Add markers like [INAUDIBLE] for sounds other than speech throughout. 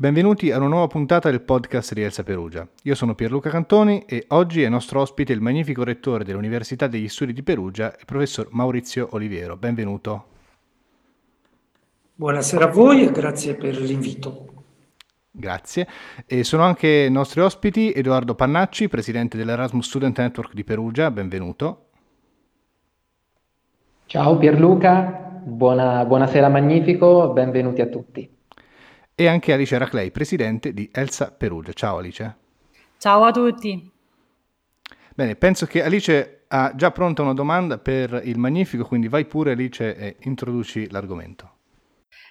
Benvenuti a una nuova puntata del podcast di Elsa Perugia. Io sono Pierluca Cantoni e oggi è nostro ospite il magnifico rettore dell'Università degli Studi di Perugia, il professor Maurizio Oliviero. Benvenuto. Buonasera a voi e grazie per l'invito. Grazie. E sono anche i nostri ospiti Edoardo Pannacci, presidente dell'Erasmus Student Network di Perugia. Benvenuto. Ciao Pierluca, buona, buonasera magnifico, benvenuti a tutti e anche Alice Raclei, presidente di Elsa Perugia. Ciao Alice. Ciao a tutti. Bene, penso che Alice ha già pronta una domanda per il Magnifico, quindi vai pure Alice e introduci l'argomento.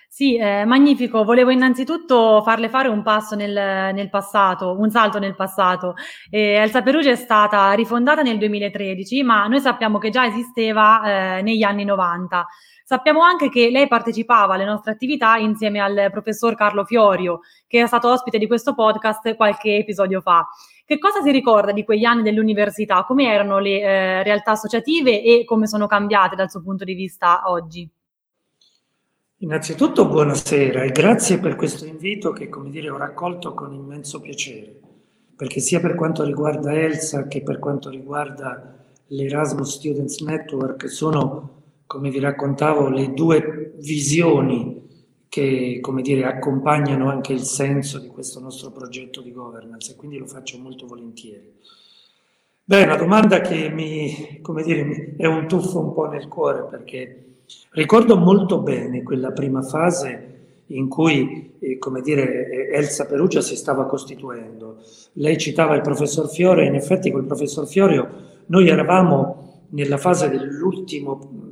Sì, eh, magnifico. Volevo innanzitutto farle fare un passo nel, nel passato, un salto nel passato. Eh, Elsa Perugia è stata rifondata nel 2013, ma noi sappiamo che già esisteva eh, negli anni 90. Sappiamo anche che lei partecipava alle nostre attività insieme al professor Carlo Fiorio, che è stato ospite di questo podcast qualche episodio fa. Che cosa si ricorda di quegli anni dell'università? Come erano le eh, realtà associative e come sono cambiate dal suo punto di vista oggi? Innanzitutto buonasera e grazie per questo invito che, come dire, ho raccolto con immenso piacere, perché sia per quanto riguarda Elsa che per quanto riguarda l'Erasmus Students Network sono come vi raccontavo, le due visioni che, come dire, accompagnano anche il senso di questo nostro progetto di governance e quindi lo faccio molto volentieri. Beh, una domanda che mi, come dire, è un tuffo un po' nel cuore perché ricordo molto bene quella prima fase in cui, eh, come dire, Elsa Perugia si stava costituendo. Lei citava il professor Fiore, in effetti col professor Fiorio noi eravamo nella fase dell'ultimo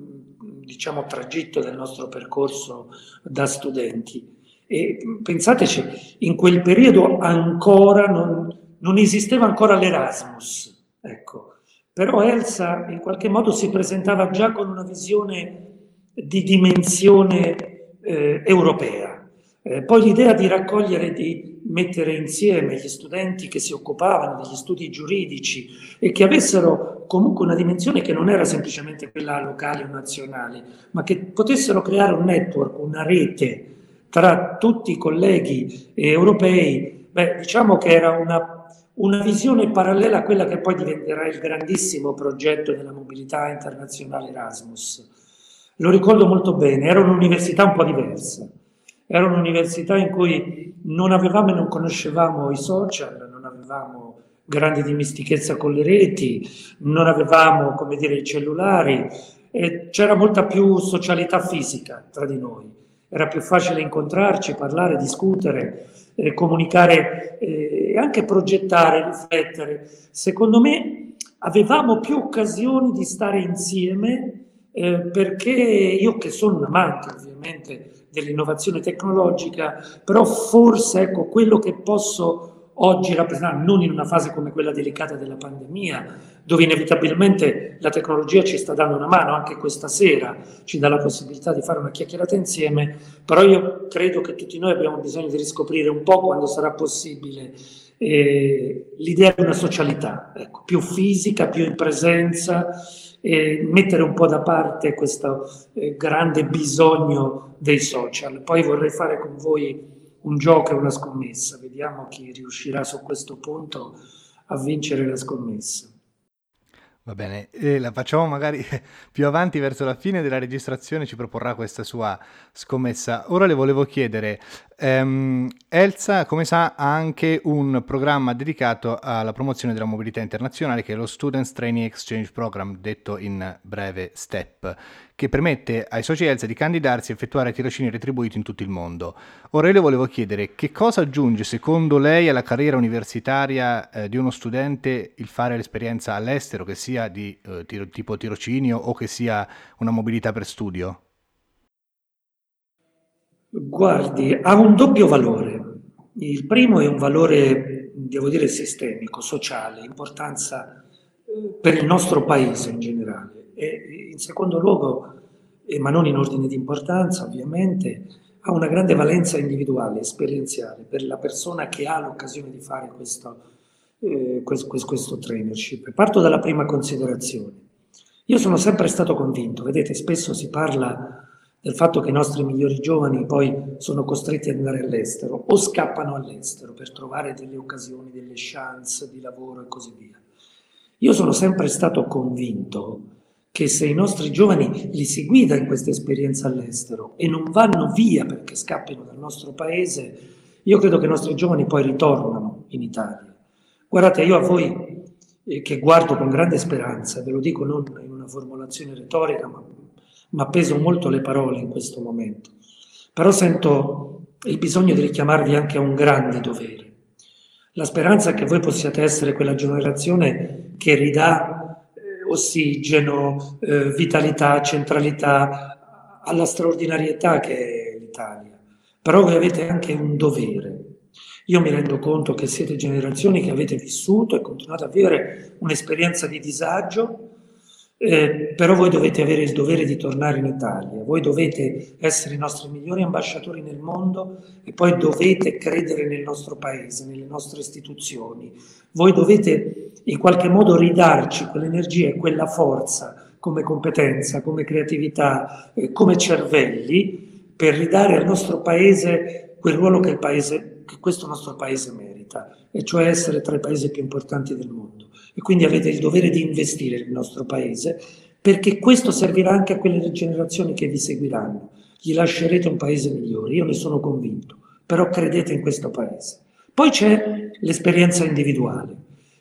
diciamo, tragitto del nostro percorso da studenti. E pensateci, in quel periodo ancora non, non esisteva ancora l'Erasmus, ecco. Però Elsa in qualche modo si presentava già con una visione di dimensione eh, europea. Eh, poi l'idea di raccogliere, di mettere insieme gli studenti che si occupavano degli studi giuridici e che avessero comunque una dimensione che non era semplicemente quella locale o nazionale, ma che potessero creare un network, una rete tra tutti i colleghi europei, beh, diciamo che era una, una visione parallela a quella che poi diventerà il grandissimo progetto della mobilità internazionale Erasmus. Lo ricordo molto bene, era un'università un po' diversa era un'università in cui non avevamo e non conoscevamo i social, non avevamo grande dimestichezza con le reti, non avevamo, come dire, i cellulari, c'era molta più socialità fisica tra di noi. Era più facile incontrarci, parlare, discutere, eh, comunicare eh, e anche progettare, riflettere. Secondo me avevamo più occasioni di stare insieme eh, perché io che sono un amante ovviamente dell'innovazione tecnologica, però forse ecco, quello che posso oggi rappresentare, non in una fase come quella delicata della pandemia, dove inevitabilmente la tecnologia ci sta dando una mano, anche questa sera ci dà la possibilità di fare una chiacchierata insieme, però io credo che tutti noi abbiamo bisogno di riscoprire un po' quando sarà possibile eh, l'idea di una socialità, ecco, più fisica, più in presenza, eh, mettere un po' da parte questo eh, grande bisogno dei social. Poi vorrei fare con voi un gioco e una scommessa, vediamo chi riuscirà su questo punto a vincere la scommessa. Va bene, e la facciamo magari [LAUGHS] più avanti verso la fine della registrazione, ci proporrà questa sua scommessa. Ora le volevo chiedere, um, Elsa, come sa, ha anche un programma dedicato alla promozione della mobilità internazionale che è lo Students Training Exchange Program, detto in breve STEP che permette ai soci Elsa di candidarsi e effettuare tirocini retribuiti in tutto il mondo. Ora io le volevo chiedere che cosa aggiunge secondo lei alla carriera universitaria eh, di uno studente il fare l'esperienza all'estero, che sia di eh, tiro, tipo tirocinio o che sia una mobilità per studio? Guardi, ha un doppio valore. Il primo è un valore, devo dire, sistemico, sociale, importanza eh, per il nostro paese in generale e in secondo luogo, ma non in ordine di importanza ovviamente, ha una grande valenza individuale, esperienziale, per la persona che ha l'occasione di fare questo, eh, questo, questo trainership. Parto dalla prima considerazione. Io sono sempre stato convinto, vedete, spesso si parla del fatto che i nostri migliori giovani poi sono costretti ad andare all'estero o scappano all'estero per trovare delle occasioni, delle chance di lavoro e così via. Io sono sempre stato convinto che se i nostri giovani li si guida in questa esperienza all'estero e non vanno via perché scappino dal nostro paese, io credo che i nostri giovani poi ritornano in Italia. Guardate, io a voi eh, che guardo con grande speranza, ve lo dico non in una formulazione retorica, ma ma peso molto le parole in questo momento. Però sento il bisogno di richiamarvi anche a un grande dovere. La speranza che voi possiate essere quella generazione che ridà eh, ossigeno, eh, vitalità, centralità alla straordinarietà che è l'Italia. Però voi avete anche un dovere. Io mi rendo conto che siete generazioni che avete vissuto e continuate a vivere un'esperienza di disagio, eh, però voi dovete avere il dovere di tornare in Italia, voi dovete essere i nostri migliori ambasciatori nel mondo e poi dovete credere nel nostro paese, nelle nostre istituzioni. Voi dovete in qualche modo ridarci quell'energia e quella forza come competenza, come creatività, eh, come cervelli per ridare al nostro paese quel ruolo che, paese, che questo nostro paese merita, e cioè essere tra i paesi più importanti del mondo e quindi avete il dovere di investire nel nostro paese perché questo servirà anche a quelle generazioni che vi seguiranno. Gli lascerete un paese migliore, io ne sono convinto, però credete in questo paese. Poi c'è l'esperienza individuale.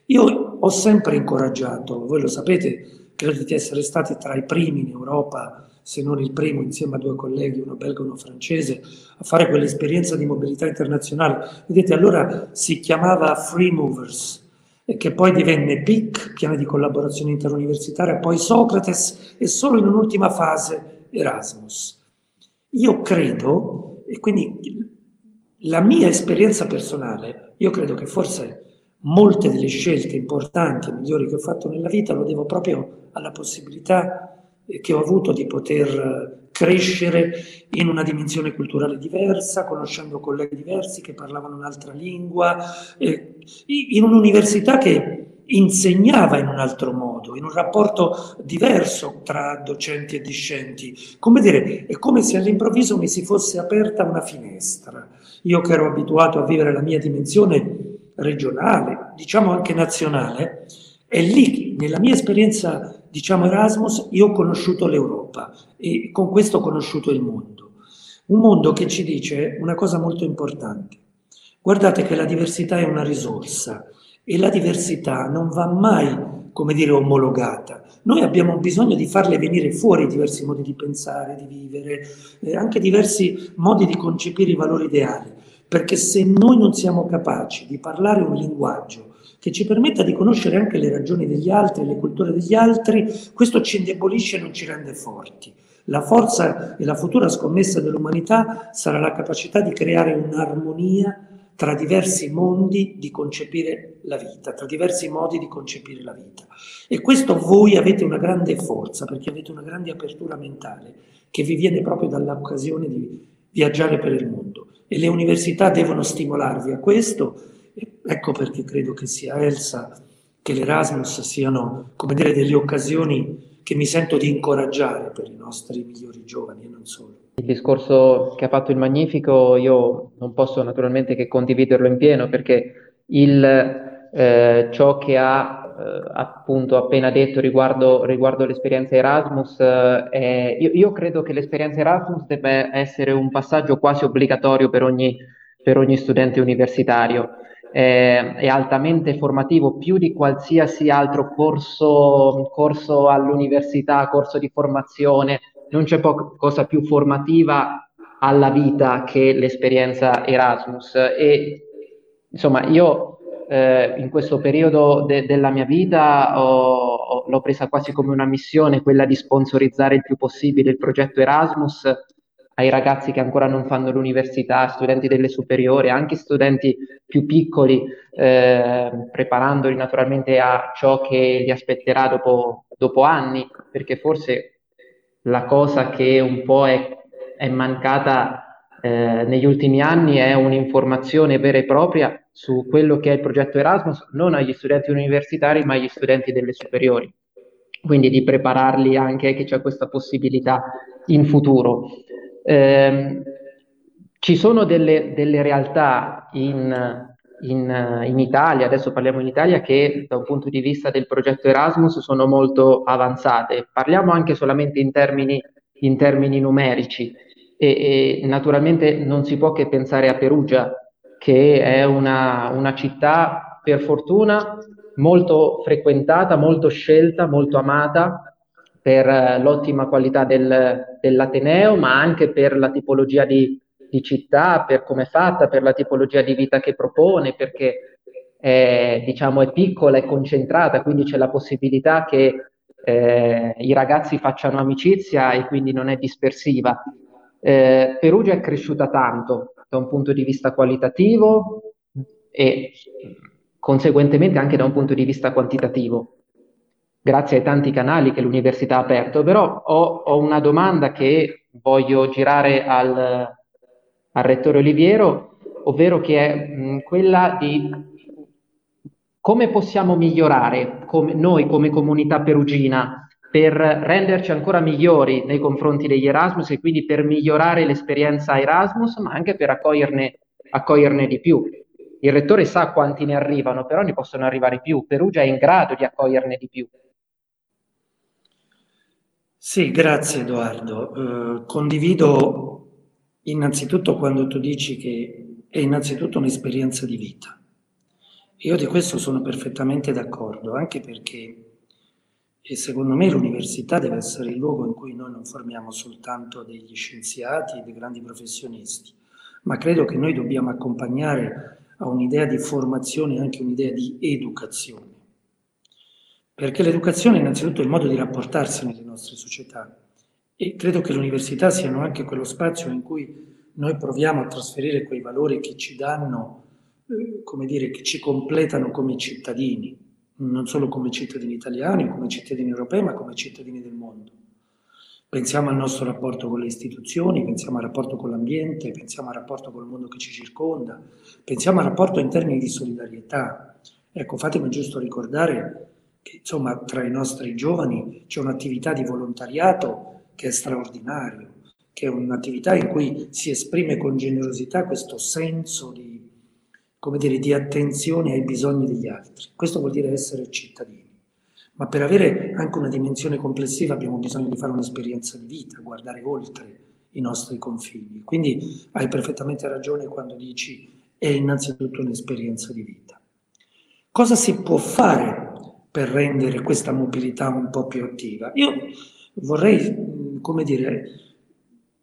Io ho sempre incoraggiato, voi lo sapete, credo di essere stati tra i primi in Europa, se non il primo, insieme a due colleghi, uno belga e uno francese, a fare quell'esperienza di mobilità internazionale. Vedete, allora si chiamava Free Movers, che poi divenne PIC, piano di collaborazione interuniversitaria, poi Socrates e solo in un'ultima fase Erasmus. Io credo, e quindi la mia esperienza personale, io credo che forse molte delle scelte importanti e migliori che ho fatto nella vita lo devo proprio alla possibilità che ho avuto di poter crescere in una dimensione culturale diversa, conoscendo colleghi diversi che parlavano un'altra lingua, eh, in un'università che insegnava in un altro modo, in un rapporto diverso tra docenti e discenti. Come dire, è come se all'improvviso mi si fosse aperta una finestra. Io che ero abituato a vivere la mia dimensione regionale, diciamo anche nazionale, è lì, nella mia esperienza, diciamo Erasmus, io ho conosciuto l'Europa e con questo ho conosciuto il mondo. Un mondo che ci dice una cosa molto importante. Guardate che la diversità è una risorsa e la diversità non va mai, come dire, omologata. Noi abbiamo bisogno di farle venire fuori diversi modi di pensare, di vivere, eh, anche diversi modi di concepire i valori ideali, perché se noi non siamo capaci di parlare un linguaggio che ci permetta di conoscere anche le ragioni degli altri, le culture degli altri, questo ci indebolisce e non ci rende forti. La forza e la futura scommessa dell'umanità sarà la capacità di creare un'armonia tra diversi mondi di concepire la vita, tra diversi modi di concepire la vita. E questo voi avete una grande forza, perché avete una grande apertura mentale, che vi viene proprio dall'occasione di viaggiare per il mondo. E le università devono stimolarvi a questo Ecco perché credo che sia Elsa che l'Erasmus siano, come dire, delle occasioni che mi sento di incoraggiare per i nostri migliori giovani e non solo. Il discorso che ha fatto il Magnifico io non posso naturalmente che condividerlo in pieno perché il, eh, ciò che ha eh, appunto appena detto riguardo, riguardo l'esperienza Erasmus, eh, io, io, credo che l'esperienza Erasmus debba essere un passaggio quasi obbligatorio per ogni, per ogni studente universitario eh, è altamente formativo più di qualsiasi altro corso, corso all'università, corso di formazione, non c'è po- cosa più formativa alla vita che l'esperienza Erasmus. E insomma io eh, in questo periodo de- della mia vita ho, ho, l'ho presa quasi come una missione quella di sponsorizzare il più possibile il progetto Erasmus ai ragazzi che ancora non fanno l'università, studenti delle superiori, anche studenti più piccoli, eh, preparandoli naturalmente a ciò che li aspetterà dopo, dopo, anni, perché forse la cosa che un po' è, è mancata eh, negli ultimi anni è un'informazione vera e propria su quello che è il progetto Erasmus, non agli studenti universitari, ma agli studenti delle superiori. Quindi di prepararli anche che c'è questa possibilità in futuro. Eh, ci sono delle, delle realtà in, in, in, Italia, adesso parliamo in Italia, che da un punto di vista del progetto Erasmus sono molto avanzate. Parliamo anche solamente in termini, in termini numerici e, e, naturalmente non si può che pensare a Perugia, che è una, una città per fortuna molto frequentata, molto scelta, molto amata per eh, l'ottima qualità del, dell'Ateneo, ma anche per la tipologia di, di, città, per come è fatta, per la tipologia di vita che propone, perché è, diciamo, è piccola, è concentrata, quindi c'è la possibilità che eh, i ragazzi facciano amicizia e quindi non è dispersiva. Eh, Perugia è cresciuta tanto da un punto di vista qualitativo e conseguentemente anche da un punto di vista quantitativo, grazie ai tanti canali che l'università ha aperto. Però ho, ho una domanda che voglio girare al, al rettore Oliviero, ovvero che è mh, quella di come possiamo migliorare come, noi come comunità perugina per renderci ancora migliori nei confronti degli Erasmus e quindi per migliorare l'esperienza Erasmus, ma anche per accoglierne, accoglierne di più. Il rettore sa quanti ne arrivano, però ne possono arrivare più. Perugia è in grado di accoglierne di più. Sì, grazie Edoardo. Uh, condivido innanzitutto quando tu dici che è innanzitutto un'esperienza di vita. Io di questo sono perfettamente d'accordo, anche perché e secondo me l'università deve essere il luogo in cui noi non formiamo soltanto degli scienziati e dei grandi professionisti, ma credo che noi dobbiamo accompagnare a un'idea di formazione anche un'idea di educazione. Perché l'educazione è innanzitutto il modo di rapportarsi nelle nostre società e credo che le università siano anche quello spazio in cui noi proviamo a trasferire quei valori che ci danno, eh, come dire, che ci completano come cittadini, non solo come cittadini italiani, come cittadini europei, ma come cittadini del mondo. Pensiamo al nostro rapporto con le istituzioni, pensiamo al rapporto con l'ambiente, pensiamo al rapporto con il mondo che ci circonda, pensiamo al rapporto in termini di solidarietà. Ecco, fatemi giusto ricordare che insomma tra i nostri giovani c'è un'attività di volontariato che è straordinario, che è un'attività in cui si esprime con generosità questo senso di, dire, di attenzione ai bisogni degli altri. Questo vuol dire essere cittadini. Ma per avere anche una dimensione complessiva abbiamo bisogno di fare un'esperienza di vita, guardare oltre i nostri confini. Quindi hai perfettamente ragione quando dici è innanzitutto un'esperienza di vita. Cosa si può fare per rendere questa mobilità un po' più attiva? Io vorrei, come dire,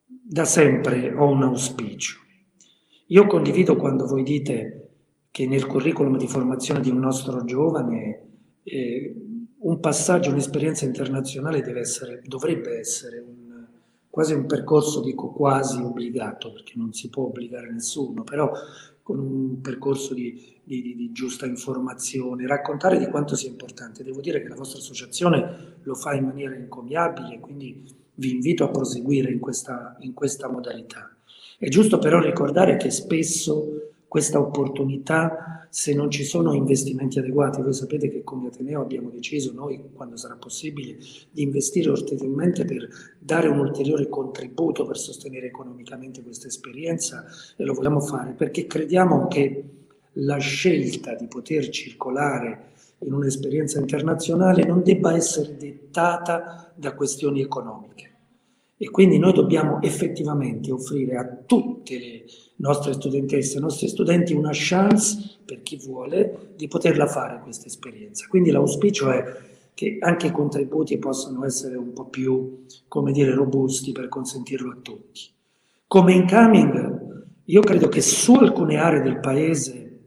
da sempre ho un auspicio. Io condivido quando voi dite che nel curriculum di formazione di un nostro giovane eh, un passaggio, un'esperienza internazionale deve essere, dovrebbe essere un, quasi un percorso, dico quasi obbligato, perché non si può obbligare nessuno, però con un percorso di, di, di, di, giusta informazione, raccontare di quanto sia importante. Devo dire che la vostra associazione lo fa in maniera incomiabile, quindi vi invito a proseguire in questa, in questa modalità. È giusto però ricordare che spesso questa opportunità se non ci sono investimenti adeguati. Voi sapete che come Ateneo abbiamo deciso noi, quando sarà possibile, di investire ulteriormente per dare un ulteriore contributo per sostenere economicamente questa esperienza e lo vogliamo fare perché crediamo che la scelta di poter circolare in un'esperienza internazionale non debba essere dettata da questioni economiche. E quindi noi dobbiamo effettivamente offrire a tutte le nostre studentesse, ai nostri studenti una chance, per chi vuole, di poterla fare questa esperienza. Quindi l'auspicio è che anche i contributi possano essere un po' più, come dire, robusti per consentirlo a tutti. Come incoming, io credo che su alcune aree del paese,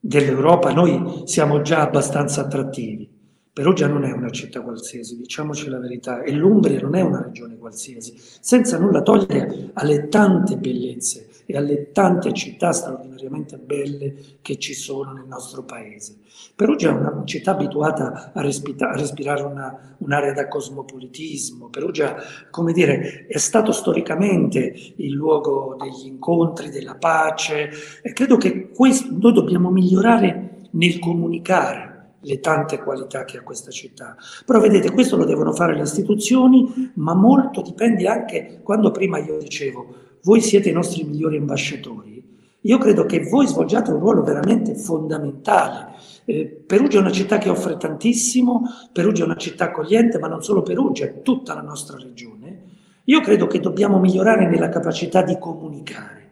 dell'Europa, noi siamo già abbastanza attrattivi. Perugia non è una città qualsiasi, diciamoci la verità, e l'Umbria non è una regione qualsiasi, senza nulla togliere alle tante bellezze e alle tante città straordinariamente belle che ci sono nel nostro paese. Perugia è una città abituata a, respira- a respirare una, un'area da cosmopolitismo, Perugia, come dire, è stato storicamente il luogo degli incontri, della pace e credo che questo noi dobbiamo migliorare nel comunicare le tante qualità che ha questa città. Però vedete, questo lo devono fare le istituzioni, ma molto dipende anche, quando prima io dicevo, voi siete i nostri migliori ambasciatori, io credo che voi svolgiate un ruolo veramente fondamentale. Eh, Perugia è una città che offre tantissimo, Perugia è una città accogliente, ma non solo Perugia, è tutta la nostra regione. Io credo che dobbiamo migliorare nella capacità di comunicare.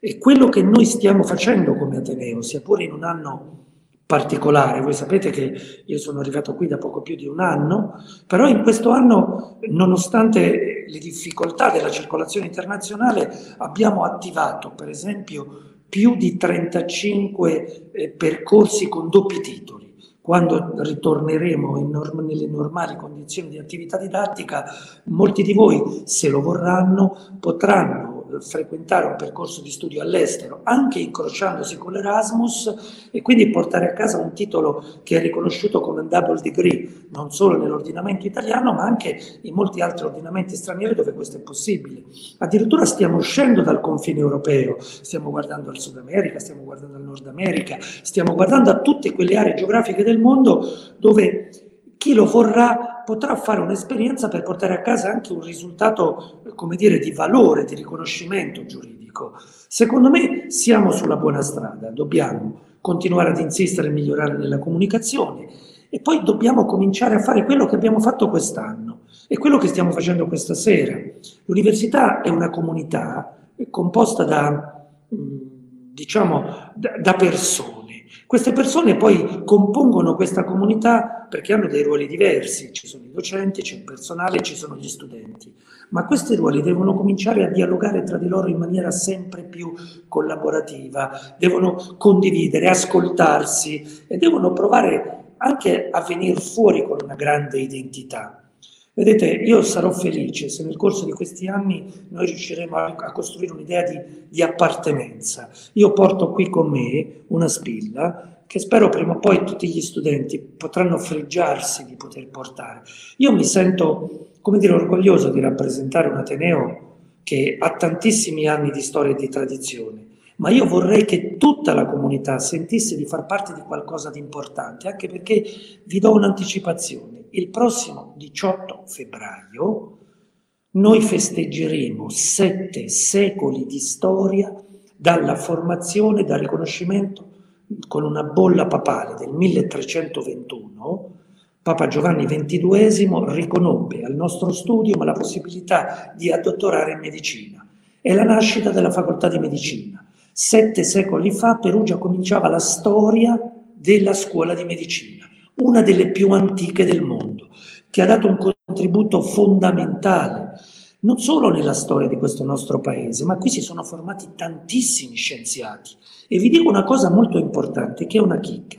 E quello che noi stiamo facendo come Ateneo, sia pure in un anno particolare. Voi sapete che io sono arrivato qui da poco più di un anno, però in questo anno, nonostante le difficoltà della circolazione internazionale, abbiamo attivato, per esempio, più di 35 eh, percorsi con doppi titoli. Quando ritorneremo norm- nelle normali condizioni di attività didattica, molti di voi, se lo vorranno, potranno frequentare un percorso di studio all'estero, anche incrociandosi con l'Erasmus e quindi portare a casa un titolo che è riconosciuto come un double degree, non solo nell'ordinamento italiano, ma anche in molti altri ordinamenti stranieri dove questo è possibile. Addirittura stiamo uscendo dal confine europeo, stiamo guardando al Sud America, stiamo guardando al Nord America, stiamo guardando a tutte quelle aree geografiche del mondo dove chi lo vorrà potrà fare un'esperienza per portare a casa anche un risultato, come dire, di valore, di riconoscimento giuridico. Secondo me siamo sulla buona strada, dobbiamo continuare ad insistere e migliorare nella comunicazione e poi dobbiamo cominciare a fare quello che abbiamo fatto quest'anno e quello che stiamo facendo questa sera. L'università è una comunità composta da, mm, diciamo, da, da persone queste persone poi compongono questa comunità perché hanno dei ruoli diversi, ci sono i docenti, c'è il personale, ci sono gli studenti, ma questi ruoli devono cominciare a dialogare tra di loro in maniera sempre più collaborativa, devono condividere, ascoltarsi e devono provare anche a venire fuori con una grande identità. Vedete, io sarò felice se nel corso di questi anni noi riusciremo a, costruire un'idea di, di, appartenenza. Io porto qui con me una spilla che spero prima o poi tutti gli studenti potranno fregiarsi di poter portare. Io mi sento, come dire, orgoglioso di rappresentare un Ateneo che ha tantissimi anni di storia e di tradizione, ma io vorrei che tutta la comunità sentisse di far parte di qualcosa di importante, anche perché vi do un'anticipazione il prossimo 18 febbraio noi festeggeremo sette secoli di storia dalla formazione, dal riconoscimento con una bolla papale del 1321. Papa Giovanni XXII riconobbe al nostro studio la possibilità di addottorare in medicina. È la nascita della facoltà di medicina. Sette secoli fa Perugia cominciava la storia della scuola di medicina una delle più antiche del mondo, che ha dato un contributo fondamentale non solo nella storia di questo nostro paese, ma qui si sono formati tantissimi scienziati. E vi dico una cosa molto importante, che è una chicca.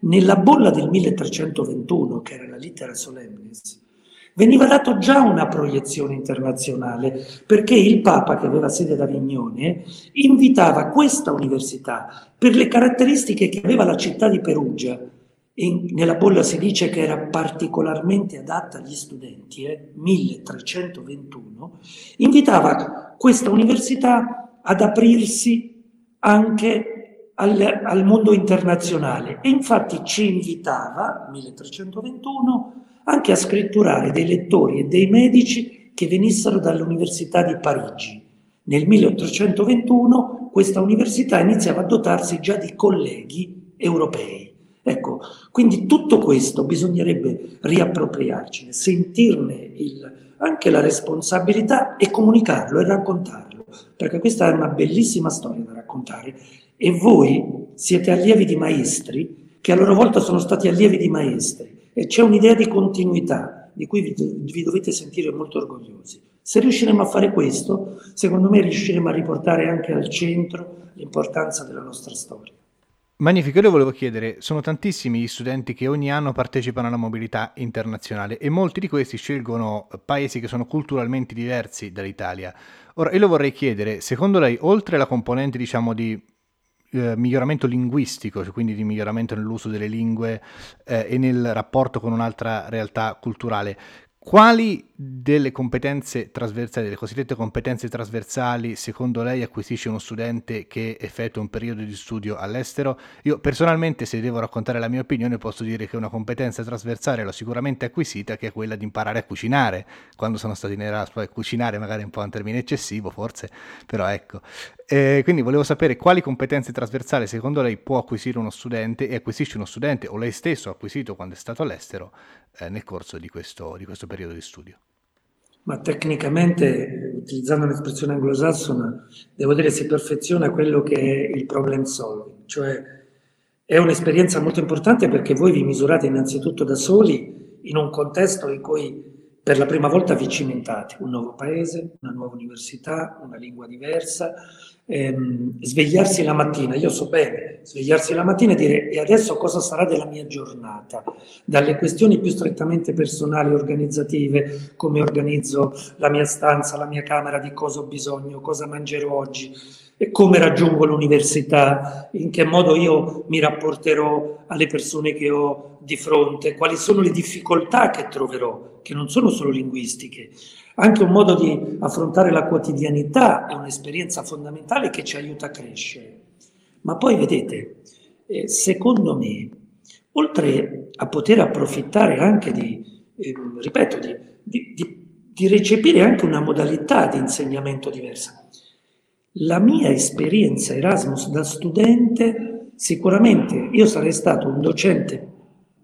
Nella bolla del 1321, che era la Littera Solemnis, veniva dato già una proiezione internazionale, perché il Papa, che aveva sede ad Avignone, invitava questa università, per le caratteristiche che aveva la città di Perugia, e nella bolla si dice che era particolarmente adatta agli studenti, eh, 1321, invitava questa università ad aprirsi anche al, al, mondo internazionale e infatti ci invitava, 1321, anche a scritturare dei lettori e dei medici che venissero dall'Università di Parigi. Nel 1821 questa università iniziava a dotarsi già di colleghi europei. Ecco, quindi tutto questo bisognerebbe riappropriarcene, sentirne il, anche la responsabilità e comunicarlo e raccontarlo, perché questa è una bellissima storia da raccontare e voi siete allievi di maestri che a loro volta sono stati allievi di maestri e c'è un'idea di continuità di cui vi, vi dovete sentire molto orgogliosi. Se riusciremo a fare questo, secondo me riusciremo a riportare anche al centro l'importanza della nostra storia. Magnifico, io le volevo chiedere, sono tantissimi gli studenti che ogni anno partecipano alla mobilità internazionale e molti di questi scelgono paesi che sono culturalmente diversi dall'Italia. Ora, io le vorrei chiedere, secondo lei, oltre alla componente, diciamo, di eh, miglioramento linguistico, cioè quindi di miglioramento nell'uso delle lingue eh, e nel rapporto con un'altra realtà culturale, quali delle competenze trasversali, delle cosiddette competenze trasversali, secondo lei acquisisce uno studente che effettua un periodo di studio all'estero? Io personalmente, se devo raccontare la mia opinione, posso dire che una competenza trasversale l'ho sicuramente acquisita, che è quella di imparare a cucinare. Quando sono stato in Erasmus, cucinare magari è un po' un termine eccessivo, forse, però ecco. Eh, quindi volevo sapere quali competenze trasversali secondo lei può acquisire uno studente e acquisisce uno studente o lei stesso ha acquisito quando è stato all'estero eh, nel corso di questo, di questo periodo di studio. Ma tecnicamente, utilizzando un'espressione anglosassona, devo dire si perfeziona quello che è il problem solving, cioè è un'esperienza molto importante perché voi vi misurate innanzitutto da soli in un contesto in cui per la prima volta vi cimentate, un nuovo paese, una nuova università, una lingua diversa, ehm, svegliarsi la mattina, io so bene, svegliarsi la mattina e dire e adesso cosa sarà della mia giornata, dalle questioni più strettamente personali, organizzative, come organizzo la mia stanza, la mia camera, di cosa ho bisogno, cosa mangerò oggi, e come raggiungo l'università, in che modo io mi rapporterò alle persone che ho di fronte, quali sono le difficoltà che troverò, che non sono solo linguistiche. Anche un modo di affrontare la quotidianità è un'esperienza fondamentale che ci aiuta a crescere. Ma poi vedete, eh, secondo me, oltre a poter approfittare anche di, eh, ripeto, di, di, di recepire anche una modalità di insegnamento diversa, la mia esperienza Erasmus da studente, sicuramente io sarei stato un docente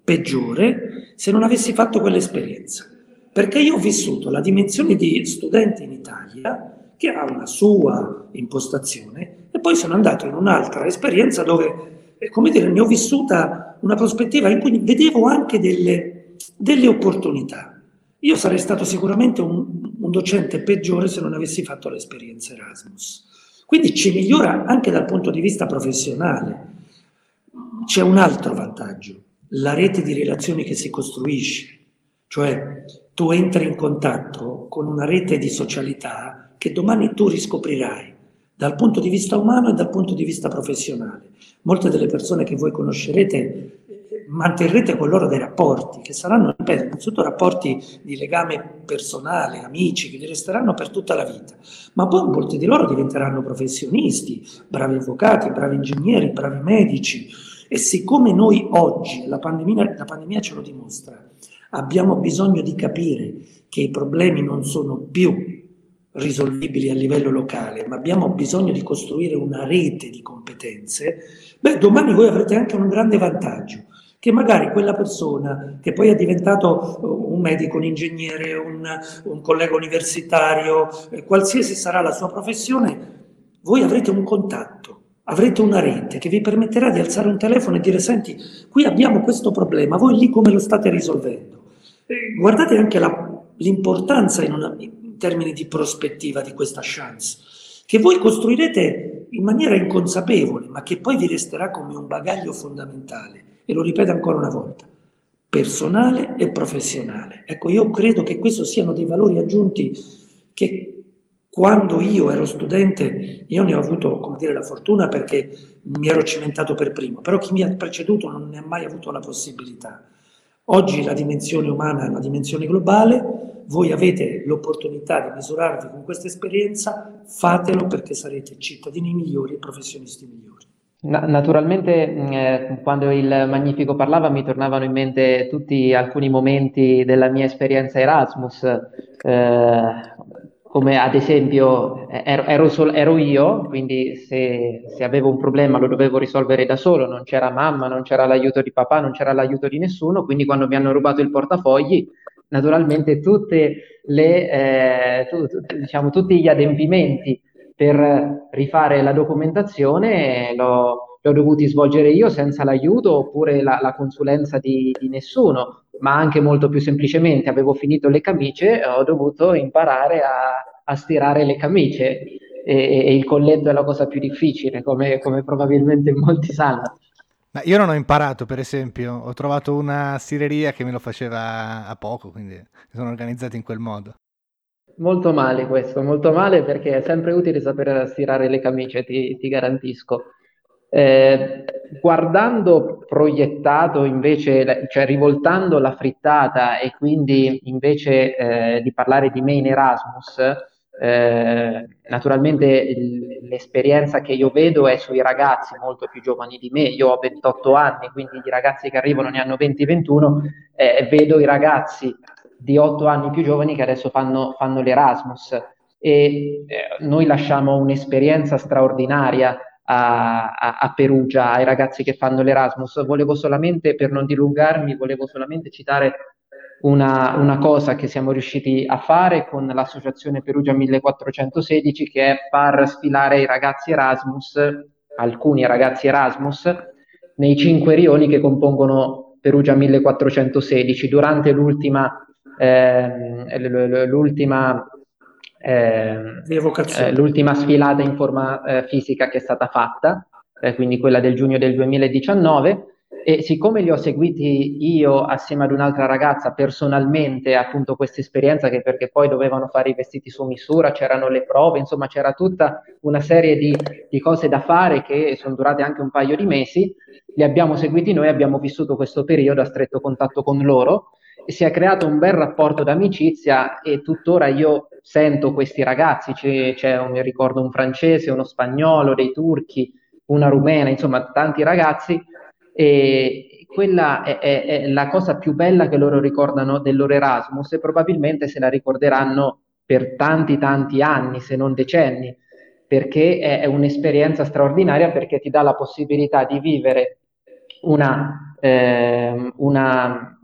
peggiore se non avessi fatto quell'esperienza. Perché io ho vissuto la dimensione di studente in Italia che ha una sua impostazione poi sono andato in un'altra esperienza dove, eh, come dire, ne ho vissuta una prospettiva in cui vedevo anche delle, delle opportunità. Io sarei stato sicuramente un, un docente peggiore se non avessi fatto l'esperienza Erasmus. Quindi ci migliora anche dal punto di vista professionale. C'è un altro vantaggio, la rete di relazioni che si costruisce, cioè tu entri in contatto con una rete di socialità che domani tu riscoprirai dal punto di vista umano e dal punto di vista professionale. Molte delle persone che voi conoscerete manterrete con loro dei rapporti che saranno, ripeto, innanzitutto rapporti di legame personale, amici, che vi resteranno per tutta la vita, ma poi molti di loro diventeranno professionisti, bravi avvocati, bravi ingegneri, bravi medici. E siccome noi oggi, la pandemia, la pandemia ce lo dimostra, abbiamo bisogno di capire che i problemi non sono più risolvibili a livello locale, ma abbiamo bisogno di costruire una rete di competenze, beh, domani voi avrete anche un grande vantaggio che magari quella persona che poi è diventato uh, un medico, un ingegnere, un, un collega universitario, eh, qualsiasi sarà la sua professione, voi avrete un contatto, avrete una rete che vi permetterà di alzare un telefono e dire senti, qui abbiamo questo problema, voi lì come lo state risolvendo? Eh, guardate anche la, l'importanza in, una, in termini di prospettiva di questa chance, che voi costruirete in maniera inconsapevole, ma che poi vi resterà come un bagaglio fondamentale e lo ripeto ancora una volta, personale e professionale. Ecco, io credo che questo siano dei valori aggiunti che quando io ero studente, io ne ho avuto, come dire, la fortuna perché mi ero cimentato per primo, però chi mi ha preceduto non ne ha mai avuto la possibilità. Oggi la dimensione umana è una dimensione globale, voi avete l'opportunità di misurarvi con questa esperienza, fatelo perché sarete cittadini migliori e professionisti migliori. Na- naturalmente, eh, quando il Magnifico parlava, mi tornavano in mente tutti alcuni momenti della mia esperienza Erasmus, eh, come ad esempio ero, ero, sol- ero io, quindi se, se, avevo un problema lo dovevo risolvere da solo, non c'era mamma, non c'era l'aiuto di papà, non c'era l'aiuto di nessuno, quindi quando mi hanno rubato il portafogli, naturalmente le, eh, tu, diciamo, tutti gli adempimenti per rifare la documentazione l'ho, l'ho dovuti svolgere io senza l'aiuto oppure la, la consulenza di, di, nessuno, ma anche molto più semplicemente avevo finito le camicie e ho dovuto imparare a, a stirare le camicie e, e, il colletto è la cosa più difficile, come, come probabilmente [LAUGHS] molti sanno. Ma io non ho imparato, per esempio, ho trovato una stireria che me lo faceva a poco, quindi mi sono organizzato in quel modo. Molto male questo, molto male perché è sempre utile saper stirare le camicie, ti, ti garantisco. Eh, guardando proiettato invece, cioè rivoltando la frittata e quindi invece eh, di parlare di main Erasmus, eh, naturalmente l'esperienza che io vedo è sui ragazzi molto più giovani di me, io ho 28 anni, quindi i ragazzi che arrivano ne hanno 20-21, eh, vedo i ragazzi di 8 anni più giovani che adesso fanno, fanno l'Erasmus. E eh, noi lasciamo un'esperienza straordinaria a, a, a, Perugia ai ragazzi che fanno l'Erasmus. Volevo solamente, per non dilungarmi, volevo solamente citare una, una, cosa che siamo riusciti a fare con l'associazione Perugia 1416, che è far sfilare i ragazzi Erasmus, alcuni ragazzi Erasmus, nei cinque rioni che compongono Perugia 1416. Durante l'ultima, eh, l'ultima, l'ultima sfilata in forma eh, fisica che è stata fatta, eh, quindi quella del giugno del 2019, e siccome li ho seguiti io assieme ad un'altra ragazza personalmente, appunto questa esperienza, che perché poi dovevano fare i vestiti su misura, c'erano le prove, insomma c'era tutta una serie di, di cose da fare che sono durate anche un paio di mesi, li abbiamo seguiti noi, abbiamo vissuto questo periodo a stretto contatto con loro si è creato un bel rapporto d'amicizia e tuttora io sento questi ragazzi, c'è, c'è un, ricordo un francese, uno spagnolo, dei turchi, una rumena, insomma tanti ragazzi. E quella è, è, è, la cosa più bella che loro ricordano del loro Erasmus e probabilmente se la ricorderanno per tanti tanti anni, se non decenni, perché è, è un'esperienza straordinaria perché ti dà la possibilità di vivere una, eh, una,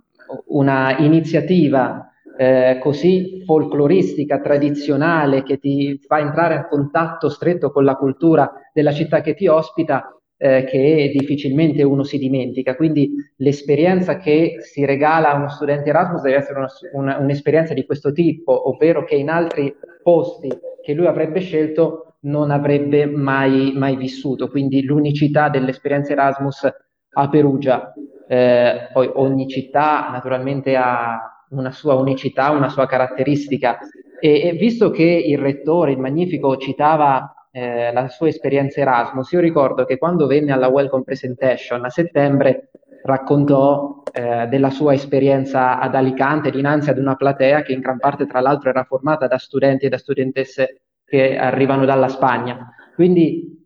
una iniziativa eh, così folcloristica, tradizionale, che ti fa entrare a contatto stretto con la cultura della città che ti ospita eh, che difficilmente uno si dimentica. Quindi l'esperienza che si regala a uno studente Erasmus deve essere una, una, un'esperienza di questo tipo, ovvero che in altri posti che lui avrebbe scelto non avrebbe mai, mai vissuto. Quindi l'unicità dell'esperienza Erasmus a Perugia. Eh, poi ogni città naturalmente ha una sua unicità, una sua caratteristica. E, e visto che il rettore, il Magnifico, citava eh, la sua esperienza Erasmus, io ricordo che quando venne alla Welcome Presentation a settembre raccontò eh, della sua esperienza ad Alicante dinanzi ad una platea che in gran parte tra l'altro era formata da studenti e da studentesse che arrivano dalla Spagna. Quindi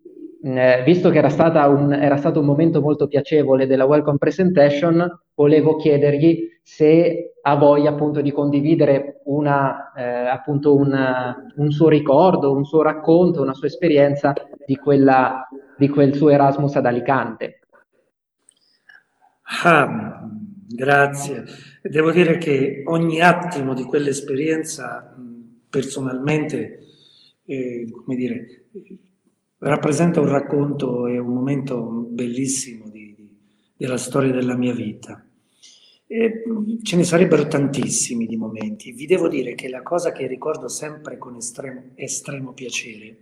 eh, visto che era, un, era, stato un momento molto piacevole della Welcome Presentation, volevo chiedergli se ha voglia appunto di condividere una, eh, appunto una, un suo ricordo, un suo racconto, una sua esperienza di, quella, di quel suo Erasmus ad Alicante. Ah, grazie. Devo dire che ogni attimo di quell'esperienza personalmente, eh, come dire, rappresenta un racconto e un momento bellissimo di, di, della storia della mia vita. E ce ne sarebbero tantissimi di momenti. Vi devo dire che la cosa che ricordo sempre con estremo, estremo piacere,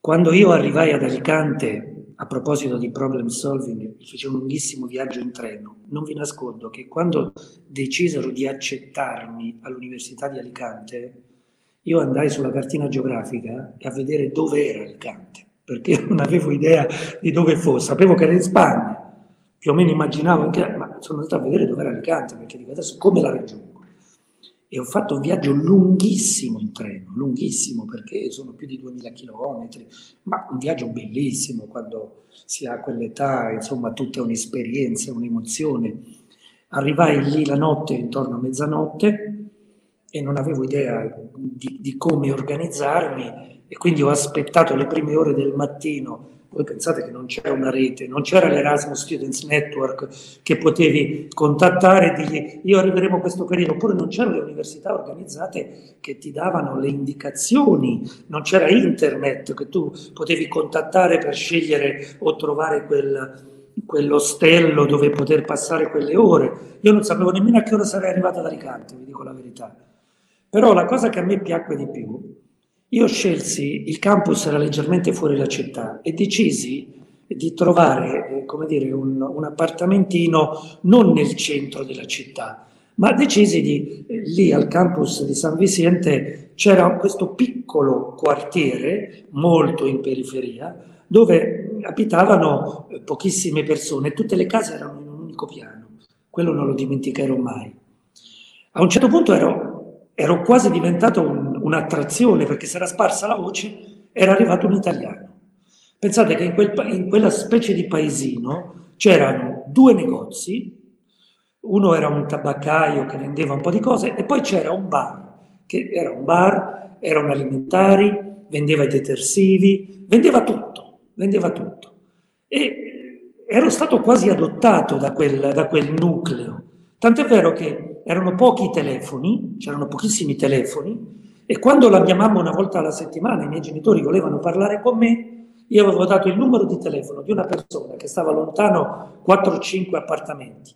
quando io arrivai ad Alicante, a proposito di problem solving, feci un lunghissimo viaggio in treno. Non vi nascondo che quando decisero di accettarmi all'Università di Alicante, io andai sulla cartina geografica a vedere dove era Alicante, perché non avevo idea di dove fosse, sapevo che era in Spagna, più o meno immaginavo anche, ma sono andato a vedere dove era Alicante, perché dico adesso come la raggiungo? E ho fatto un viaggio lunghissimo in treno, lunghissimo perché sono più di 2000 km, ma un viaggio bellissimo quando si ha quell'età, insomma tutta un'esperienza, un'emozione. Arrivai lì la notte, intorno a mezzanotte, e non avevo idea di, di, come organizzarmi e quindi ho aspettato le prime ore del mattino. Voi pensate che non c'era una rete, non c'era l'Erasmus Students Network che potevi contattare e dirgli io arriveremo questo periodo, oppure non c'erano le università organizzate che ti davano le indicazioni, non c'era internet che tu potevi contattare per scegliere o trovare quel, quell'ostello dove poter passare quelle ore. Io non sapevo nemmeno a che ora sarei arrivato ad Alicante, vi dico la verità. Però la cosa che a me piacque di più, io scelsi, il campus era leggermente fuori la città e decisi di trovare, eh, come dire, un, un appartamentino non nel centro della città, ma decisi di, eh, lì al campus di San Vicente c'era questo piccolo quartiere, molto in periferia, dove abitavano pochissime persone, tutte le case erano in un unico piano, quello non lo dimenticherò mai. A un certo punto ero, ero quasi diventato un, un'attrazione perché si era sparsa la voce, era arrivato un italiano. Pensate che in, quel, in quella specie di paesino c'erano due negozi, uno era un tabaccaio che vendeva un po' di cose e poi c'era un bar, che era un bar, erano alimentari, vendeva i detersivi, vendeva tutto, vendeva tutto. E ero stato quasi adottato da quel, da quel nucleo. Tant'è vero che erano pochi telefoni, c'erano pochissimi telefoni, e quando la mia mamma una volta alla settimana, i miei genitori volevano parlare con me, io avevo dato il numero di telefono di una persona che stava lontano 4 o 5 appartamenti,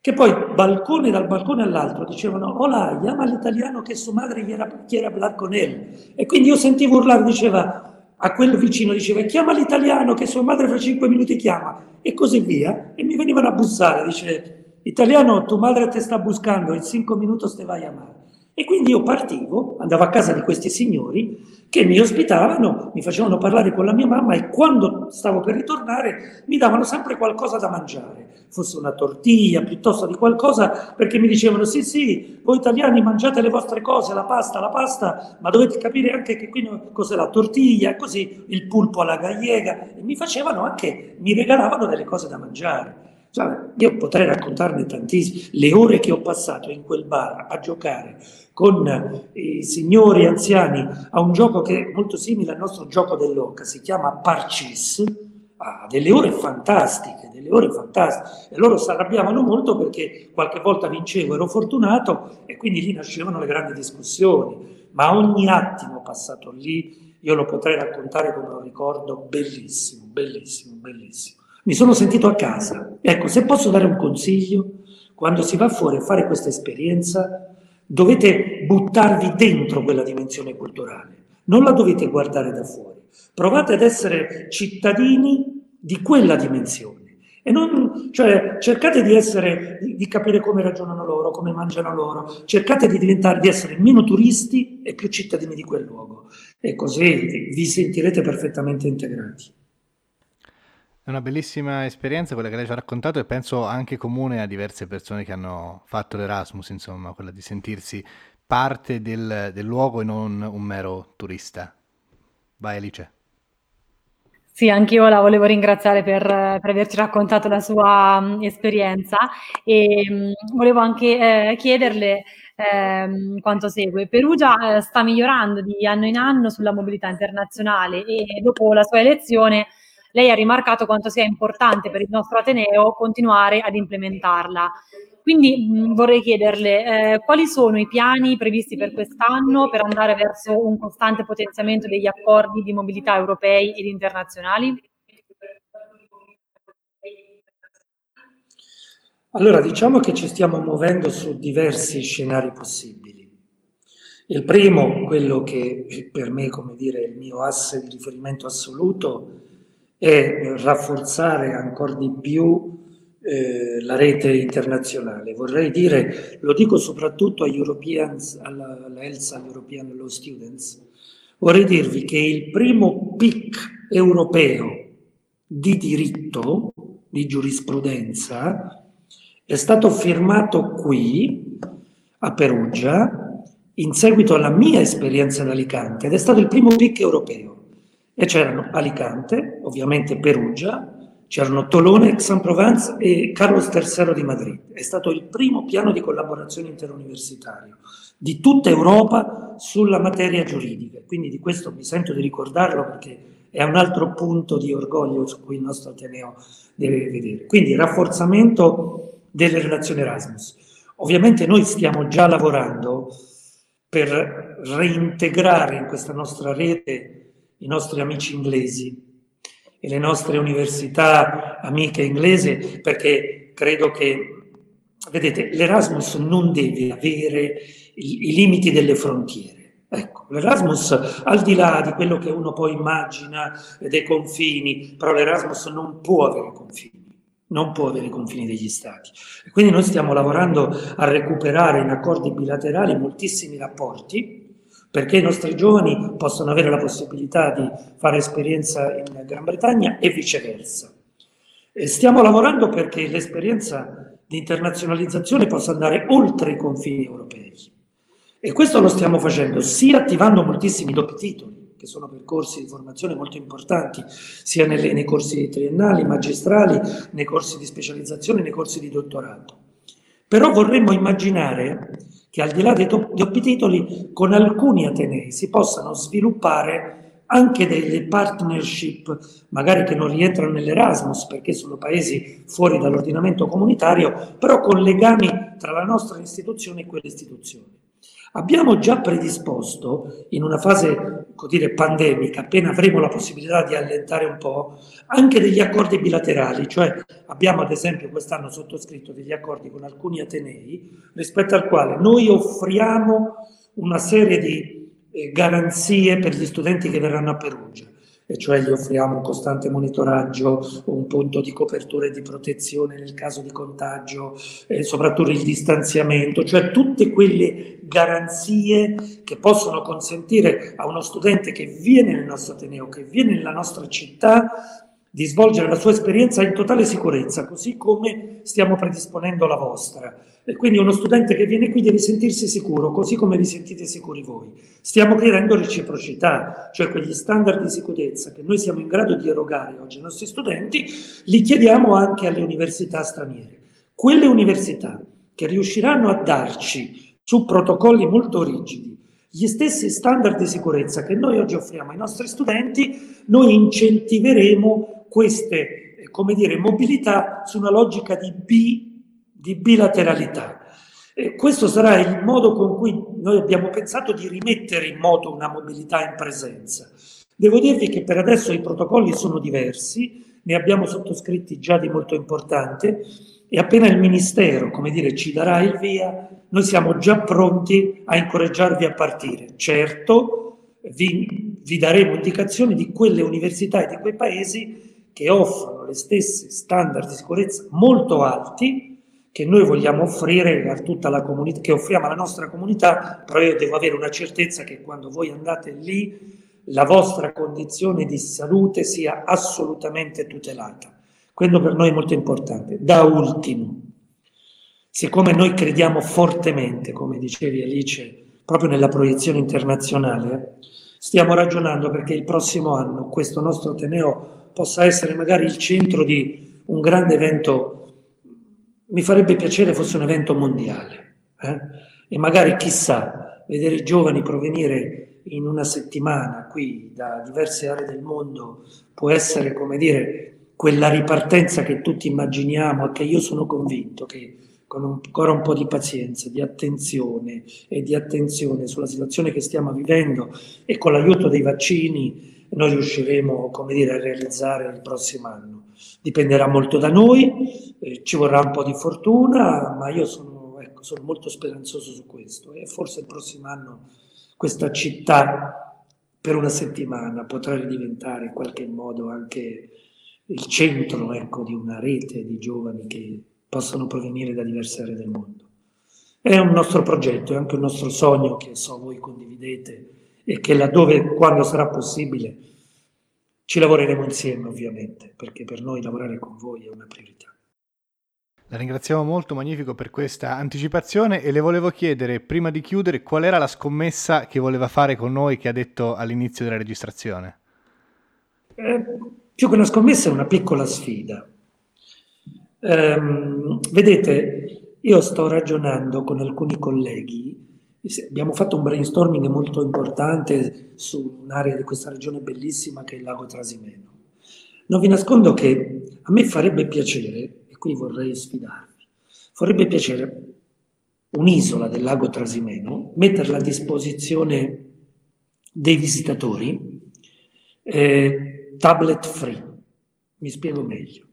che poi balcone dal balcone all'altro dicevano Hola, chiama l'italiano che sua madre quiere parlare con lui. E quindi io sentivo urlare, diceva a quel vicino, diceva chiama l'italiano che sua madre fra 5 minuti chiama e così via. E mi venivano a bussare, dice italiano, tua madre ti sta buscando, in 5 minuti te vai a chiamare. E quindi io partivo, andavo a casa di questi signori che mi ospitavano, mi facevano parlare con la mia mamma e quando stavo per ritornare mi davano sempre qualcosa da mangiare, fosse una tortiglia piuttosto di qualcosa, perché mi dicevano sì sì, voi italiani mangiate le vostre cose, la pasta, la pasta, ma dovete capire anche che qui cos'è la tortiglia, così il pulpo alla gallega, e mi facevano anche, mi regalavano delle cose da mangiare. Cioè, io potrei raccontarne tantissime, le ore che ho passato in quel bar a giocare con i signori anziani a un gioco che è molto simile al nostro gioco dell'oca, si chiama Parcis, ah, delle ore fantastiche, delle ore fantastiche. E loro si arrabbiavano molto perché qualche volta vincevo, ero fortunato e quindi lì nascevano le grandi discussioni. Ma ogni attimo passato lì io lo potrei raccontare come un ricordo bellissimo, bellissimo, bellissimo. Mi sono sentito a casa. Ecco, se posso dare un consiglio, quando si va fuori a fare questa esperienza, Dovete buttarvi dentro quella dimensione culturale, non la dovete guardare da fuori. Provate ad essere cittadini di quella dimensione. E non, cioè, cercate di, essere, di, di, capire come ragionano loro, come mangiano loro, cercate di diventare, di essere meno turisti e più cittadini di quel luogo. E così vi sentirete perfettamente integrati. È una bellissima esperienza quella che lei ci ha raccontato e penso anche comune a diverse persone che hanno fatto l'Erasmus, insomma, quella di sentirsi parte del, del luogo e non un mero turista. Vai Alice. Sì, anch'io la volevo ringraziare per, per averci raccontato la sua um, esperienza e um, volevo anche eh, chiederle eh, quanto segue. Perugia eh, sta migliorando di anno in anno sulla mobilità internazionale e dopo la sua elezione lei ha rimarcato quanto sia importante per il nostro Ateneo continuare ad implementarla. Quindi mh, vorrei chiederle eh, quali sono i piani previsti per quest'anno per andare verso un costante potenziamento degli accordi di mobilità europei ed internazionali? Allora, diciamo che ci stiamo muovendo su diversi scenari possibili. Il primo, quello che per me, come dire, è il mio asse di riferimento assoluto, e rafforzare ancora di più eh, la rete internazionale. Vorrei dire, lo dico soprattutto agli Europeans, alla, alla ELSA, European Law Students, vorrei dirvi che il primo PIC europeo di diritto, di giurisprudenza, è stato firmato qui, a Perugia, in seguito alla mia esperienza ad Alicante, ed è stato il primo PIC europeo. E c'erano Alicante, ovviamente Perugia, c'erano Tolone, Aix-en-Provence e Carlos III di Madrid. È stato il primo piano di collaborazione interuniversitario di tutta Europa sulla materia giuridica. Quindi di questo mi sento di ricordarlo perché è un altro punto di orgoglio su cui il nostro Ateneo deve vedere. Quindi rafforzamento delle relazioni Erasmus. Ovviamente noi stiamo già lavorando per reintegrare in questa nostra rete i nostri amici inglesi e le nostre università amiche inglesi, perché credo che, vedete, l'Erasmus non deve avere i, i limiti delle frontiere. Ecco, l'Erasmus, al di là di quello che uno poi immagina dei confini, però l'Erasmus non può avere confini non può avere confini degli stati. Quindi noi stiamo lavorando a recuperare in accordi bilaterali moltissimi rapporti perché i nostri giovani possano avere la possibilità di fare esperienza in Gran Bretagna e viceversa. E stiamo lavorando perché l'esperienza di internazionalizzazione possa andare oltre i confini europei. E questo lo stiamo facendo sia attivando moltissimi doppi titoli, che sono percorsi di formazione molto importanti, sia nelle, nei corsi triennali, magistrali, nei corsi di specializzazione, nei corsi di dottorato. Però vorremmo immaginare che al di là dei doppi titoli, con alcuni Atenei si possano sviluppare anche delle partnership, magari che non rientrano nell'Erasmus perché sono paesi fuori dall'ordinamento comunitario, però con legami tra la nostra istituzione e quelle istituzioni. Abbiamo già predisposto, in una fase dire, pandemica, appena avremo la possibilità di allentare un po', anche degli accordi bilaterali, cioè abbiamo ad esempio quest'anno sottoscritto degli accordi con alcuni Atenei rispetto al quale noi offriamo una serie di eh, garanzie per gli studenti che verranno a Perugia e cioè gli offriamo un costante monitoraggio, un punto di copertura e di protezione nel caso di contagio, e soprattutto il distanziamento, cioè tutte quelle garanzie che possono consentire a uno studente che viene nel nostro Ateneo, che viene nella nostra città, di svolgere la sua esperienza in totale sicurezza, così come stiamo predisponendo la vostra. E quindi uno studente che viene qui deve sentirsi sicuro, così come vi sentite sicuri voi. Stiamo creando reciprocità, cioè quegli standard di sicurezza che noi siamo in grado di erogare oggi ai nostri studenti, li chiediamo anche alle università straniere. Quelle università che riusciranno a darci su protocolli molto rigidi gli stessi standard di sicurezza che noi oggi offriamo ai nostri studenti, noi incentiveremo queste, eh, come dire, mobilità su una logica di, bi, di bilateralità. E questo sarà il modo con cui noi abbiamo pensato di rimettere in moto una mobilità in presenza. Devo dirvi che per adesso i protocolli sono diversi, ne abbiamo sottoscritti già di molto importante e appena il Ministero, come dire, ci darà il via, noi siamo già pronti a incoraggiarvi a partire. Certo, vi, vi daremo indicazioni di quelle università e di quei paesi che offrono le stesse standard di sicurezza molto alti che noi vogliamo offrire a tutta la comunità, che offriamo alla nostra comunità, però io devo avere una certezza che quando voi andate lì la vostra condizione di salute sia assolutamente tutelata. Quello per noi è molto importante. Da ultimo, siccome noi crediamo fortemente, come dicevi Alice, proprio nella proiezione internazionale, stiamo ragionando perché il prossimo anno questo nostro Ateneo possa essere magari il centro di un grande evento, mi farebbe piacere fosse un evento mondiale. Eh? E magari chissà, vedere i giovani provenire in una settimana qui da diverse aree del mondo può essere, come dire, quella ripartenza che tutti immaginiamo e che io sono convinto che con ancora un po' di pazienza, di attenzione e di attenzione sulla situazione che stiamo vivendo e con l'aiuto dei vaccini noi riusciremo come dire, a realizzare il prossimo anno. Dipenderà molto da noi, eh, ci vorrà un po' di fortuna, ma io sono, ecco, sono molto speranzoso su questo e forse il prossimo anno questa città per una settimana potrà ridiventare in qualche modo anche il centro ecco, di una rete di giovani che possono provenire da diverse aree del mondo. È un nostro progetto, è anche un nostro sogno che so voi condividete e che laddove, quando sarà possibile, ci lavoreremo insieme ovviamente, perché per noi lavorare con voi è una priorità. La ringraziamo molto, Magnifico, per questa anticipazione e le volevo chiedere, prima di chiudere, qual era la scommessa che voleva fare con noi che ha detto all'inizio della registrazione? Eh, più che una scommessa è una piccola sfida. Eh, vedete, io sto ragionando con alcuni colleghi Abbiamo fatto un brainstorming molto importante su un'area di questa regione bellissima che è il lago Trasimeno. Non vi nascondo che a me farebbe piacere, e qui vorrei sfidarvi, farebbe piacere un'isola del lago Trasimeno, metterla a disposizione dei visitatori, eh, tablet free. Mi spiego meglio.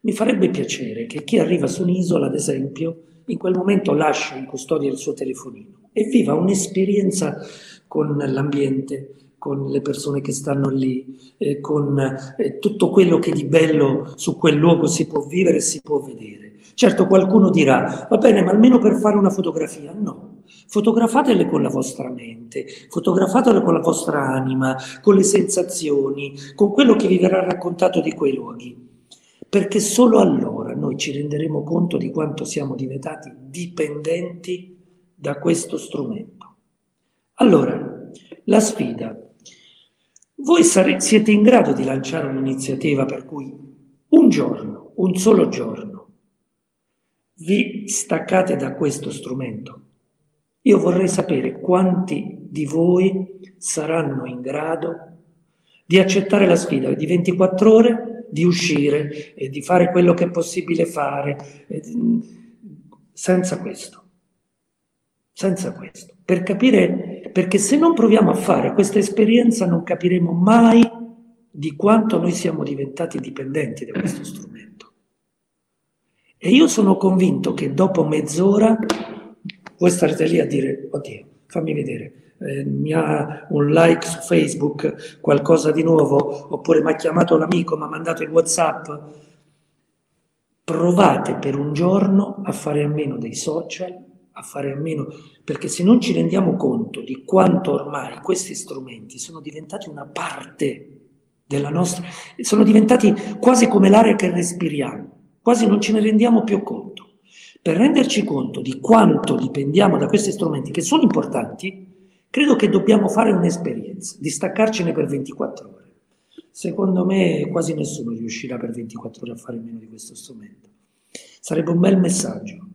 Mi farebbe piacere che chi arriva su un'isola, ad esempio, in quel momento lascia in custodia il suo telefonino e viva un'esperienza con l'ambiente, con le persone che stanno lì, eh, con eh, tutto quello che di bello su quel luogo si può vivere e si può vedere. Certo qualcuno dirà, va bene, ma almeno per fare una fotografia. No, fotografatele con la vostra mente, fotografatele con la vostra anima, con le sensazioni, con quello che vi verrà raccontato di quei luoghi, perché solo allora noi ci renderemo conto di quanto siamo diventati dipendenti da questo strumento. Allora, la sfida. Voi sare- siete in grado di lanciare un'iniziativa per cui un giorno, un solo giorno, vi staccate da questo strumento. Io vorrei sapere quanti di voi saranno in grado di accettare la sfida di 24 ore, di uscire e di fare quello che è possibile fare, senza questo. Senza questo. Per capire, perché se non proviamo a fare questa esperienza non capiremo mai di quanto noi siamo diventati dipendenti da questo strumento. E io sono convinto che dopo mezz'ora voi starete lì a dire, oddio, fammi vedere, eh, mi ha un like su Facebook, qualcosa di nuovo, oppure mi ha chiamato l'amico, mi ha mandato il WhatsApp. Provate per un giorno a fare a meno dei social, a fare a meno, perché se non ci rendiamo conto di quanto ormai questi strumenti sono diventati una parte della nostra, sono diventati quasi come l'aria che respiriamo quasi non ce ne rendiamo più conto. Per renderci conto di quanto dipendiamo da questi strumenti, che sono importanti, credo che dobbiamo fare un'esperienza, di staccarcene per 24 ore. Secondo me quasi nessuno riuscirà per 24 ore a fare meno di questo strumento. Sarebbe un bel messaggio.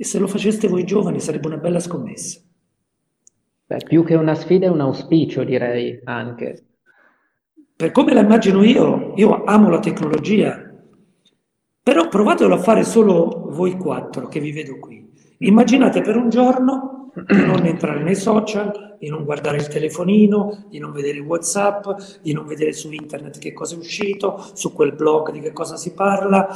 E se lo faceste voi giovani sarebbe una bella scommessa. Beh, più che una sfida è un auspicio, direi anche. Per come la immagino io, io amo la tecnologia, però provatelo a fare solo voi quattro che vi vedo qui. Immaginate per un giorno di non entrare nei social, di non guardare il telefonino, di non vedere WhatsApp, di non vedere su internet che cosa è uscito, su quel blog di che cosa si parla.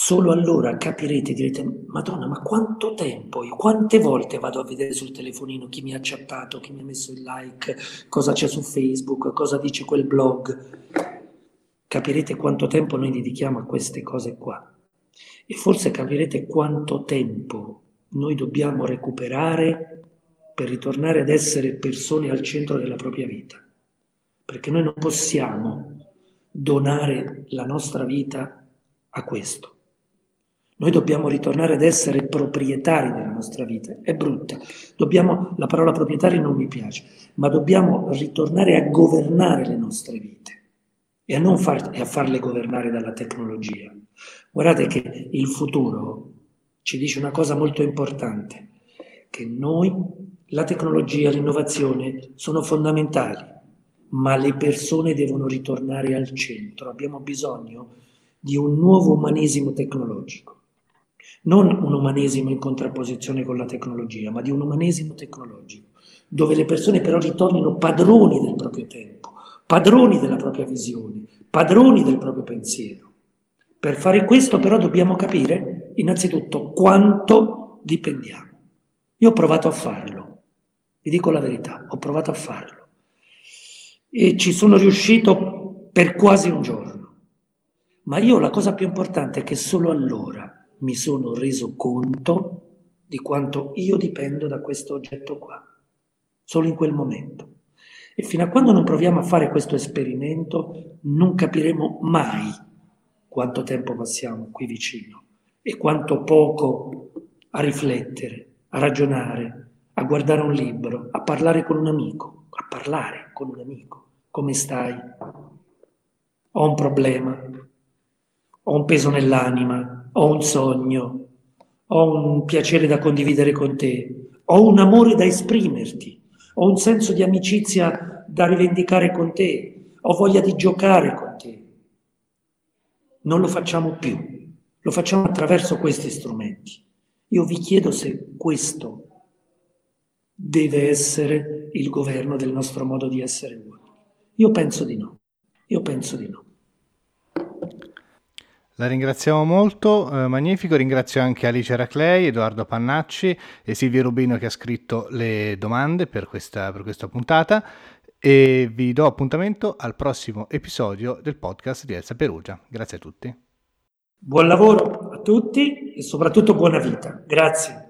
Solo allora capirete, direte, Madonna, ma quanto tempo, io quante volte vado a vedere sul telefonino chi mi ha chattato, chi mi ha messo il like, cosa c'è su Facebook, cosa dice quel blog capirete quanto tempo noi dedichiamo a queste cose qua e forse capirete quanto tempo noi dobbiamo recuperare per ritornare ad essere persone al centro della propria vita. Perché noi non possiamo donare la nostra vita a questo. Noi dobbiamo ritornare ad essere proprietari della nostra vita. È brutta. Dobbiamo, la parola proprietari non mi piace, ma dobbiamo ritornare a governare le nostre vite e a non far, a farle governare dalla tecnologia. Guardate che il futuro ci dice una cosa molto importante, che noi, la tecnologia, l'innovazione sono fondamentali, ma le persone devono ritornare al centro. Abbiamo bisogno di un nuovo umanesimo tecnologico. Non un umanesimo in contrapposizione con la tecnologia, ma di un umanesimo tecnologico, dove le persone però ritornino padroni del proprio tempo, padroni della propria visione, padroni del proprio pensiero. Per fare questo però dobbiamo capire innanzitutto quanto dipendiamo. Io ho provato a farlo, vi dico la verità, ho provato a farlo e ci sono riuscito per quasi un giorno. Ma io la cosa più importante è che solo allora mi sono reso conto di quanto io dipendo da questo oggetto qua, solo in quel momento. E fino a quando non proviamo a fare questo esperimento non capiremo mai quanto tempo passiamo qui vicino e quanto poco a riflettere, a ragionare, a guardare un libro, a parlare con un amico, a parlare con un amico. Come stai? Ho un problema, ho un peso nell'anima, ho un sogno, ho un piacere da condividere con te, ho un amore da esprimerti ho un senso di amicizia da rivendicare con te, ho voglia di giocare con te. Non lo facciamo più, lo facciamo attraverso questi strumenti. Io vi chiedo se questo deve essere il governo del nostro modo di essere uomini. Io penso di no, io penso di no. La ringraziamo molto, eh, magnifico, ringrazio anche Alice Raclei, Edoardo Pannacci e Silvio Rubino che ha scritto le domande per questa, per questa puntata e vi do appuntamento al prossimo episodio del podcast di Elsa Perugia. Grazie a tutti. Buon lavoro a tutti e soprattutto buona vita. Grazie.